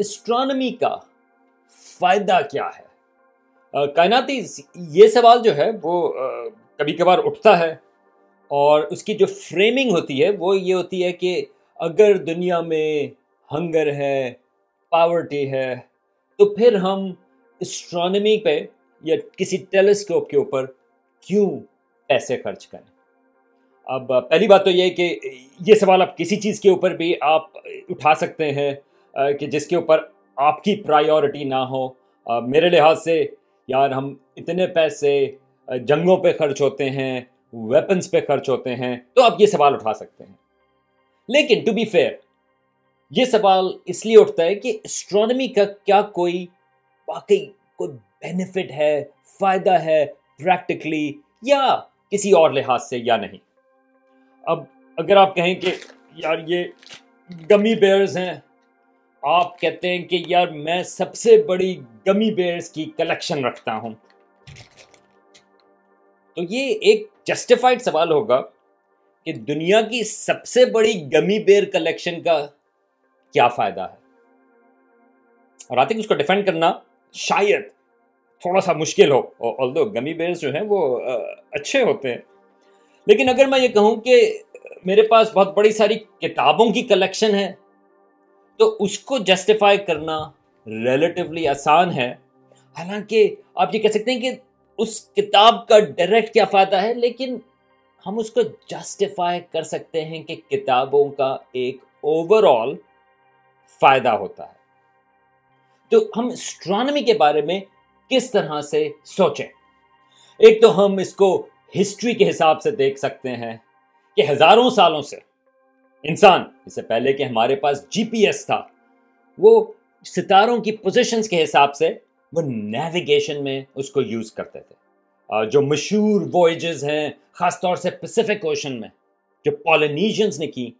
Astronomy کا فائدہ کیا ہے؟ کائناتی یہ سوال جو ہے وہ کبھی کبھار اٹھتا ہے اور اس کی جو فریمنگ ہوتی ہے وہ یہ ہوتی ہے کہ اگر دنیا میں ہنگر ہے پاورٹی ہے، تو پھر ہم اسٹرانمی پہ یا کسی ٹیلیسکوپ کے اوپر کیوں پیسے خرچ کریں؟ اب پہلی بات تو یہ کہ یہ سوال آپ کسی چیز کے اوپر بھی آپ اٹھا سکتے ہیں۔ کہ جس کے اوپر آپ کی پرائیورٹی نہ ہو۔ میرے لحاظ سے یار، ہم اتنے پیسے جنگوں پہ خرچ ہوتے ہیں ویپنس پہ خرچ ہوتے ہیں، تو آپ یہ سوال اٹھا سکتے ہیں۔ لیکن ٹو بی فیئر یہ سوال اس لیے اٹھتا ہے کہ اسٹرانمی کا کیا کوئی واقعی کوئی بینیفٹ ہے، فائدہ ہے پریکٹیکلی یا کسی اور لحاظ سے یا نہیں؟ اب اگر آپ کہیں کہ یار، یہ گمی بیئرز ہیں آپ کہتے ہیں کہ یار میں سب سے بڑی گمی بیئرز کی کلیکشن رکھتا ہوں۔ تو یہ ایک جسٹیفائڈ سوال ہوگا کہ دنیا کی سب سے بڑی گمی بیئر کلیکشن کا کیا فائدہ ہے۔ اور آتے اس کو ڈیفینڈ کرنا شاید تھوڑا سا مشکل ہو گمی بیئرز جو ہیں وہ اچھے ہوتے ہیں۔ لیکن اگر میں یہ کہوں کہ میرے پاس بہت بڑی ساری کتابوں کی کلیکشن ہے تو اس کو جسٹیفائی کرنا ریلیٹیولی آسان ہے۔ حالانکہ آپ یہ کہہ سکتے ہیں کہ اس کتاب کا ڈائریکٹ کیا فائدہ ہے، لیکن ہم اس کو جسٹیفائی کر سکتے ہیں کہ کتابوں کا ایک اوور آل فائدہ ہوتا ہے۔ تو ہم اسٹرانمی کے بارے میں کس طرح سے سوچیں؟ ایک تو ہم اس کو ہسٹری کے حساب سے دیکھ سکتے ہیں کہ ہزاروں سالوں سے انسان، اس سے پہلے کہ ہمارے پاس جی پی ایس تھا، وہ ستاروں کی پوزیشنز کے حساب سے وہ نیویگیشن میں اس کو یوز کرتے تھے۔ جو مشہور وویجز ہیں، خاص طور سے پیسفک اوشن میں، جو پالینیشنز نے کی،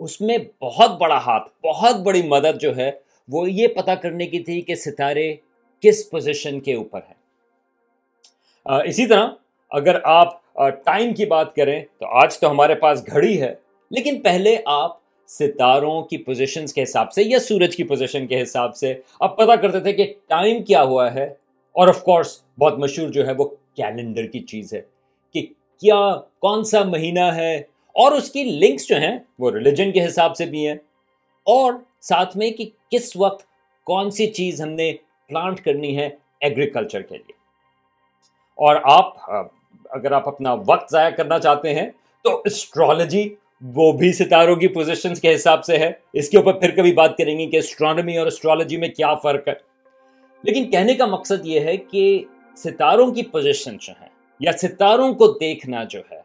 اس میں بہت بڑا ہاتھ، بہت بڑی مدد جو ہے، وہ یہ پتا کرنے کی تھی کہ ستارے کس پوزیشن کے اوپر ہیں۔ اسی طرح اگر آپ ٹائم کی بات کریں، تو آج تو ہمارے پاس گھڑی ہے لیکن پہلے آپ ستاروں کی پوزیشنز کے حساب سے یا سورج کی پوزیشن کے حساب سے آپ پتا کرتے تھے کہ ٹائم کیا ہوا ہے اور آف کورس بہت مشہور جو ہے وہ کیلنڈر کی چیز ہے کہ کیا کون سا مہینہ ہے اور اس کی لنکس جو ہیں وہ ریلیجن کے حساب سے بھی ہیں اور ساتھ میں کہ کس وقت کون سی چیز ہم نے پلانٹ کرنی ہے ایگریکلچر کے لیے اور آپ اگر آپ اپنا وقت ضائع کرنا چاہتے ہیں تو اسٹرالوجی وہ بھی ستاروں کی پوزیشنز کے حساب سے ہے۔ اس کے اوپر پھر کبھی بات کریں گے کہ اسٹرانومی اور اسٹرالوجی میں کیا فرق ہے۔ لیکن کہنے کا مقصد یہ ہے کہ ستاروں کی پوزیشن جو ہیں یا ستاروں کو دیکھنا جو ہے،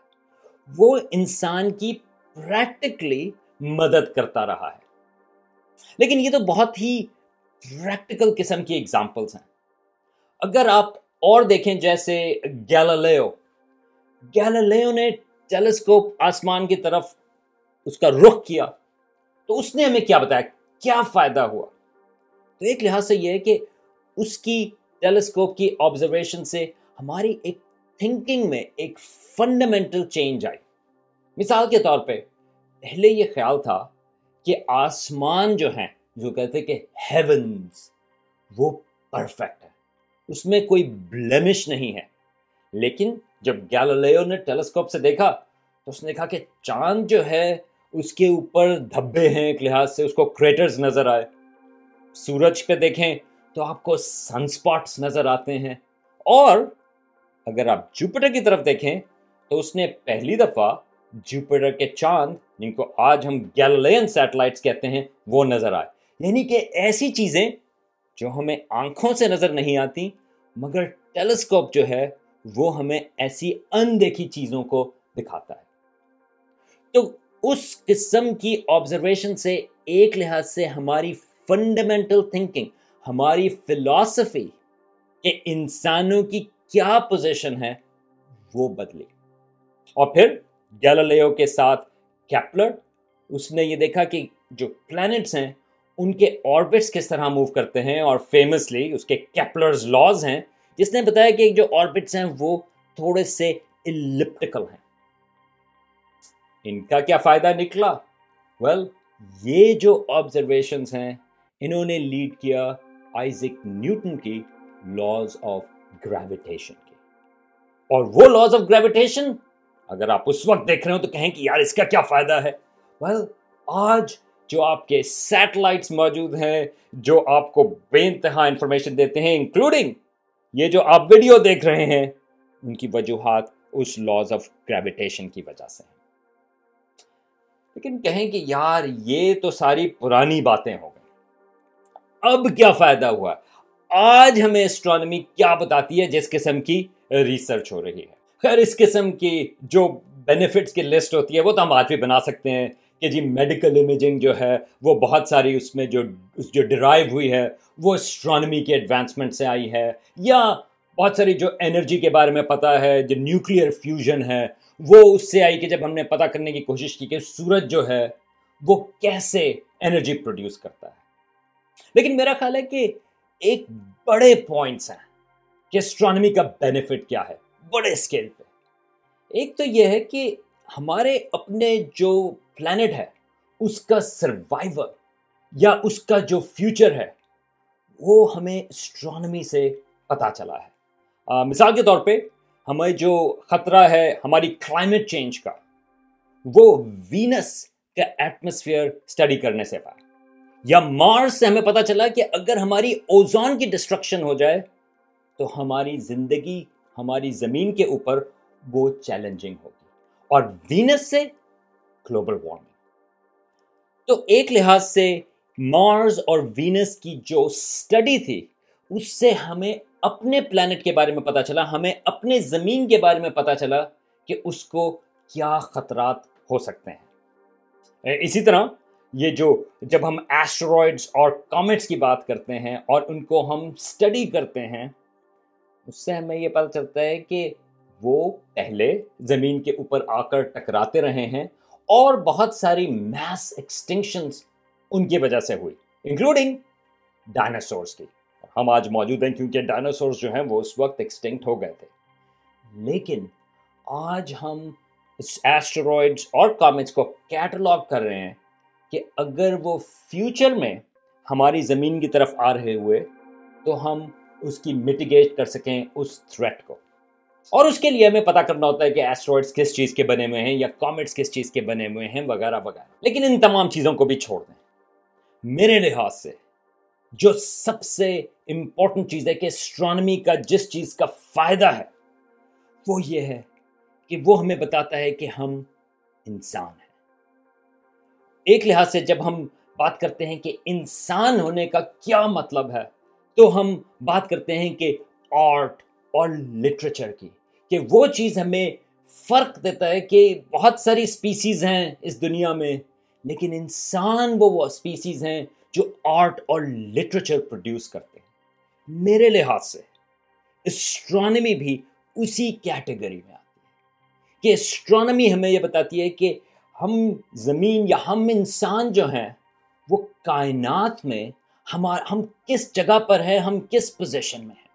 وہ انسان کی پریکٹیکلی مدد کرتا رہا ہے۔ لیکن یہ تو بہت ہی پریکٹیکل قسم کی ایگزامپلس ہیں۔ اگر آپ اور دیکھیں جیسے گیلالیو گیلالیو نے ٹیلیسکوپ آسمان کی طرف اس کا رخ کیا۔ تو اس نے ہمیں کیا بتایا؟ کیا فائدہ ہوا؟ تو ایک لحاظ سے یہ ہے کہ اس کی ٹیلیسکوپ کی آبزرویشن سے ہماری ایک تھنکنگ میں ایک فنڈامنٹل چینج آئی۔ مثال کے طور پہ، پہلے یہ خیال تھا کہ آسمان جو ہیں، جو کہتے کہ ہیونز وہ پرفیکٹ ہے اس میں کوئی بلیمش نہیں ہے۔ لیکن جب گیلالیو نے ٹیلیسکوپ سے دیکھا، تو اس نے کہا کہ چاند جو ہے اس کے اوپر دھبے ہیں ایک لحاظ سے، اس کو کریٹرز نظر آئے۔ سورج پہ دیکھیں تو آپ کو سن سپاٹس نظر آتے ہیں۔ اور اگر آپ جوپیٹر کی طرف دیکھیں تو اس نے پہلی دفعہ جوپیٹر کے چاند، جن کو آج ہم گیلین سیٹلائٹس کہتے ہیں، وہ نظر آئے۔ یعنی کہ ایسی چیزیں جو ہمیں آنکھوں سے نظر نہیں آتی، مگر ٹیلیسکوپ جو ہے، وہ ہمیں ایسی اندیکھی چیزوں کو دکھاتا ہے۔ تو اس قسم کی آبزرویشن سے، ایک لحاظ سے ہماری فنڈامنٹل تھنکنگ ہماری فلاسفی کہ انسانوں کی کیا پوزیشن ہے، وہ بدلی۔ اور پھر گیلالیو کے ساتھ کیپلر، اس نے یہ دیکھا کہ جو پلانٹس ہیں، ان کے آربٹس کس طرح موو کرتے ہیں اور فیمسلی اس کے کیپلرز لاز ہیں، جس نے بتایا کہ جو آربٹس ہیں، وہ تھوڑے سے الپٹیکل ہیں۔ ان کا کیا فائدہ نکلا؟ ویل well, یہ جو آبزرویشنز ہیں انہوں نے لیڈ کیا آئزک نیوٹن کی لاز آف گریویٹیشن کی۔ اور وہ لاز آف گریویٹیشن اگر آپ اس وقت دیکھ رہے ہو تو کہیں کہ یار اس کا کیا فائدہ ہے۔ Well, آج جو آپ کے سیٹلائٹس موجود ہیں جو آپ کو بے انتہا انفارمیشن دیتے ہیں انکلوڈنگ یہ جو آپ ویڈیو دیکھ رہے ہیں ان کی وجوہات اس لاز آف گریویٹیشن کی وجہ سے ہیں۔ لیکن کہیں کہ یار یہ تو ساری پرانی باتیں ہو گئی۔ اب کیا فائدہ ہوا؟ آج ہمیں اسٹرانومی کیا بتاتی ہے جس قسم کی ریسرچ ہو رہی ہے۔ خیر، اس قسم کی جو بینیفٹس کی لسٹ ہوتی ہے، وہ تو ہم آج بھی بنا سکتے ہیں کہ جی میڈیکل امیجنگ جو ہے، وہ بہت ساری اس میں جو جو ڈرائیو ہوئی ہے، وہ اسٹرانومی کے ایڈوانسمنٹ سے آئی ہے۔ یا بہت ساری جو انرجی کے بارے میں پتہ ہے، جو نیوکلیئر فیوژن ہے وہ اس سے آئی کہ جب ہم نے پتہ کرنے کی کوشش کی کہ سورج جو ہے وہ کیسے انرجی پروڈیوس کرتا ہے۔ لیکن میرا خیال ہے کہ ایک بڑے پوائنٹس ہیں کہ اسٹرانومی کا بینیفٹ کیا ہے، بڑے اسکیل پہ۔ ایک تو یہ ہے کہ ہمارے اپنے جو پلانٹ ہے، اس کا سروائیور یا اس کا جو فیوچر ہے، وہ ہمیں اسٹرانومی سے پتا چلا ہے۔ مثال کے طور پہ ہمیں جو خطرہ ہے، ہماری کلائمیٹ چینج کا، وہ وینس کا ایٹماسفیئر اسٹڈی کرنے سے پایا یا مارس سے ہمیں پتا چلا کہ اگر ہماری اوزون کی ڈسٹرکشن ہو جائے، تو ہماری زندگی، ہماری زمین کے اوپر وہ چیلنجنگ ہوگی۔ اور وینس سے گلوبل وارمنگ تو ایک لحاظ سے مارز اور وینس کی جو اسٹڈی تھی، اس سے ہمیں اپنے پلانٹ کے بارے میں پتا چلا، ہمیں اپنے زمین کے بارے میں پتا چلا کہ اس کو کیا خطرات ہو سکتے ہیں۔ اسی طرح یہ جو جب ہم ایسٹرائڈس اور کامٹس کی بات کرتے ہیں اور ان کو ہم اسٹڈی کرتے ہیں، اس سے ہمیں یہ پتہ چلتا ہے کہ وہ پہلے زمین کے اوپر آ کر ٹکراتے رہے ہیں اور بہت ساری میس ایکسٹنکشنس ان کی وجہ سے ہوئی انکلوڈنگ ڈائناسورس کی۔ ہم آج موجود ہیں کیونکہ ڈائناسورس جو ہیں وہ اس وقت ایکسٹنکٹ ہو گئے تھے۔ لیکن آج ہم اس ایسٹرائڈس اور کامٹس کو کیٹلاگ کر رہے ہیں کہ اگر وہ فیوچر میں ہماری زمین کی طرف آ رہے ہوئے تو ہم اس کی میٹیگیٹ کر سکیں اس تھریٹ کو۔ اور اس کے لیے ہمیں پتا کرنا ہوتا ہے کہ ایسٹرائڈس کس چیز کے بنے ہوئے ہیں یا کامٹس کس چیز کے بنے ہوئے ہیں وغیرہ وغیرہ۔ لیکن ان تمام چیزوں کو بھی چھوڑ دیں۔ میرے لحاظ سے جو سب سے امپورٹنٹ چیز ہے کہ اسٹرانمی کا جس چیز کا فائدہ ہے، وہ یہ ہے کہ وہ ہمیں بتاتا ہے کہ ہم انسان ہیں۔ ایک لحاظ سے جب ہم بات کرتے ہیں کہ انسان ہونے کا کیا مطلب ہے، تو ہم بات کرتے ہیں کہ آرٹ اور لٹریچر کی، کہ وہ چیز ہمیں فرق دیتا ہے کہ بہت ساری اسپیسیز ہیں اس دنیا میں، لیکن انسان وہ وہ اسپیسیز ہیں جو آرٹ اور لٹریچر پروڈیوس کرتے ہیں۔ میرے لحاظ سے اسٹرانمی بھی اسی کیٹیگری میں آتی ہے۔ کہ اسٹرانمی ہمیں یہ بتاتی ہے کہ ہم زمین یا ہم انسان جو ہیں، وہ کائنات میں ہمارا ہم کس جگہ پر ہیں، ہم کس پوزیشن میں ہیں۔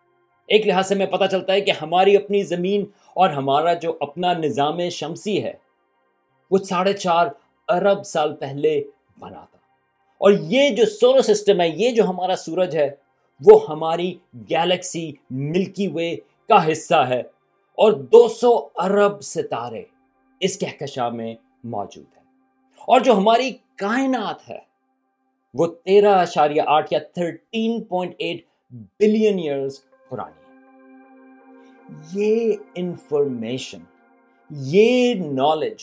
ایک لحاظ سے ہمیں پتہ چلتا ہے کہ ہماری اپنی زمین اور ہمارا جو اپنا نظام شمسی ہے، وہ ساڑھے چار ارب سال پہلے بنا تھا۔ اور یہ جو سولر سسٹم ہے، یہ جو ہمارا سورج ہے، وہ ہماری گیلیکسی ملکی وے کا حصہ ہے۔ اور دو سو ارب ستارے اس کہکشاں میں موجود ہیں۔ اور جو ہماری کائنات ہے، وہ تیرہ اشاریہ آٹھ یا thirteen point eight billion years پرانی ہے۔ یہ انفارمیشن یہ نالج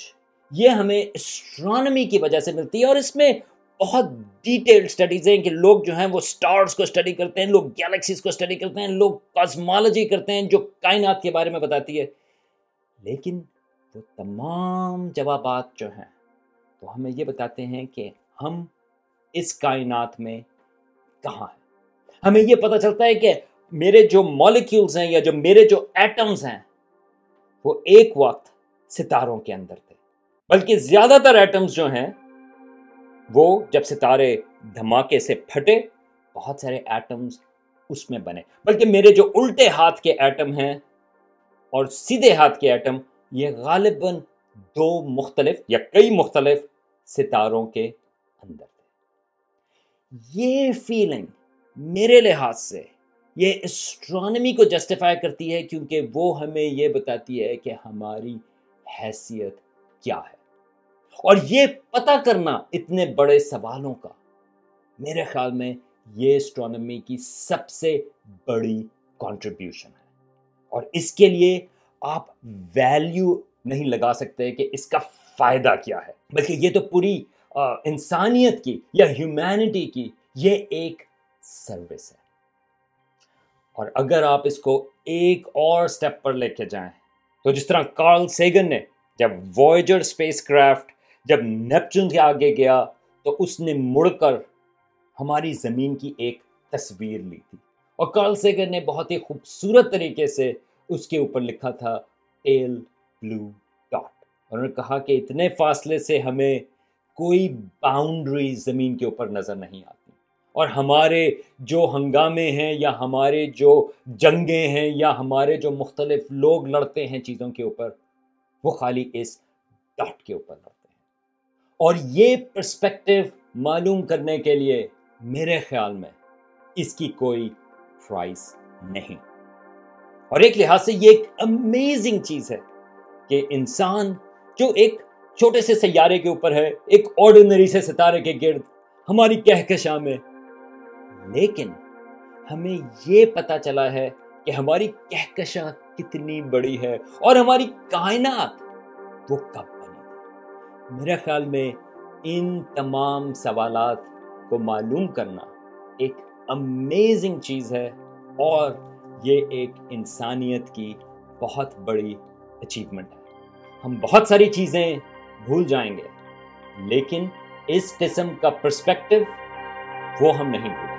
یہ ہمیں اسٹرانمی کی وجہ سے ملتی ہے اور اس میں بہت ڈیٹیل اسٹڈیز ہیں کہ لوگ جو ہیں وہ اسٹارس کو اسٹڈی کرتے ہیں، لوگ گیلیکسیز کو اسٹڈی کرتے ہیں، لوگ کازمالوجی کرتے ہیں، جو کائنات کے بارے میں بتاتی ہے۔ لیکن وہ تمام جوابات جو ہیں، وہ ہمیں یہ بتاتے ہیں کہ ہم اس کائنات میں کہاں ہیں۔ ہمیں یہ پتہ چلتا ہے کہ میرے جو مالیکیولز ہیں یا جو میرے جو ایٹمز ہیں، وہ ایک وقت ستاروں کے اندر تھے۔ بلکہ زیادہ تر ایٹمز جو ہیں وہ جب ستارے دھماکے سے پھٹے، بہت سارے ایٹمز اس میں بنے۔ بلکہ میرے جو الٹے ہاتھ کے ایٹم ہیں اور سیدھے ہاتھ کے ایٹم یہ غالباً دو مختلف یا کئی مختلف ستاروں کے اندر تھے۔ یہ فیلنگ میرے لحاظ سے یہ اسٹرانمی کو جسٹیفائی کرتی ہے کیونکہ وہ ہمیں یہ بتاتی ہے کہ ہماری حیثیت کیا ہے۔ اور یہ پتا کرنا اتنے بڑے سوالوں کا۔ میرے خیال میں یہ اسٹرانمی کی سب سے بڑی کانٹریبیوشن ہے۔ اور اس کے لیے آپ ویلیو نہیں لگا سکتے کہ اس کا فائدہ کیا ہے۔ بلکہ یہ تو پوری انسانیت کی یا ہیومینٹی کی یہ ایک سروس ہے۔ اور اگر آپ اس کو ایک اور سٹیپ پر لے کے جائیں، تو جس طرح کارل سیگن نے جب وائجر اسپیس کرافٹ جب نیپچن کے آگے گیا تو اس نے مڑ کر ہماری زمین کی ایک تصویر لی تھی۔ اور کارل سیگن نے بہت ہی خوبصورت طریقے سے اس کے اوپر لکھا تھا ٹیل بلو ڈاٹ۔ انہوں نے کہا کہ اتنے فاصلے سے ہمیں کوئی باؤنڈری زمین کے اوپر نظر نہیں آتی۔ اور ہمارے جو ہنگامے ہیں یا ہمارے جو جنگیں ہیں یا ہمارے جو مختلف لوگ لڑتے ہیں چیزوں کے اوپر، وہ خالی اس ڈاٹ کے اوپر لڑتے ہیں۔ اور یہ پرسپیکٹو معلوم کرنے کے لیے میرے خیال میں اس کی کوئی پرائز نہیں۔ اور ایک لحاظ سے یہ ایک امیزنگ چیز ہے کہ انسان جو ایک چھوٹے سے سیارے کے اوپر ہے، ایک آرڈینری سے ستارے کے گرد، ہماری کہکشاں میں۔ لیکن ہمیں یہ پتا چلا ہے کہ ہماری کہکشاں کتنی بڑی ہے اور ہماری کائنات وہ کب میرے خیال میں ان تمام سوالات کو معلوم کرنا ایک امیزنگ چیز ہے اور یہ ایک انسانیت کی بہت بڑی اچیومنٹ ہے۔ ہم بہت ساری چیزیں بھول جائیں گے، لیکن اس قسم کا پرسپیکٹو وہ ہم نہیں بھول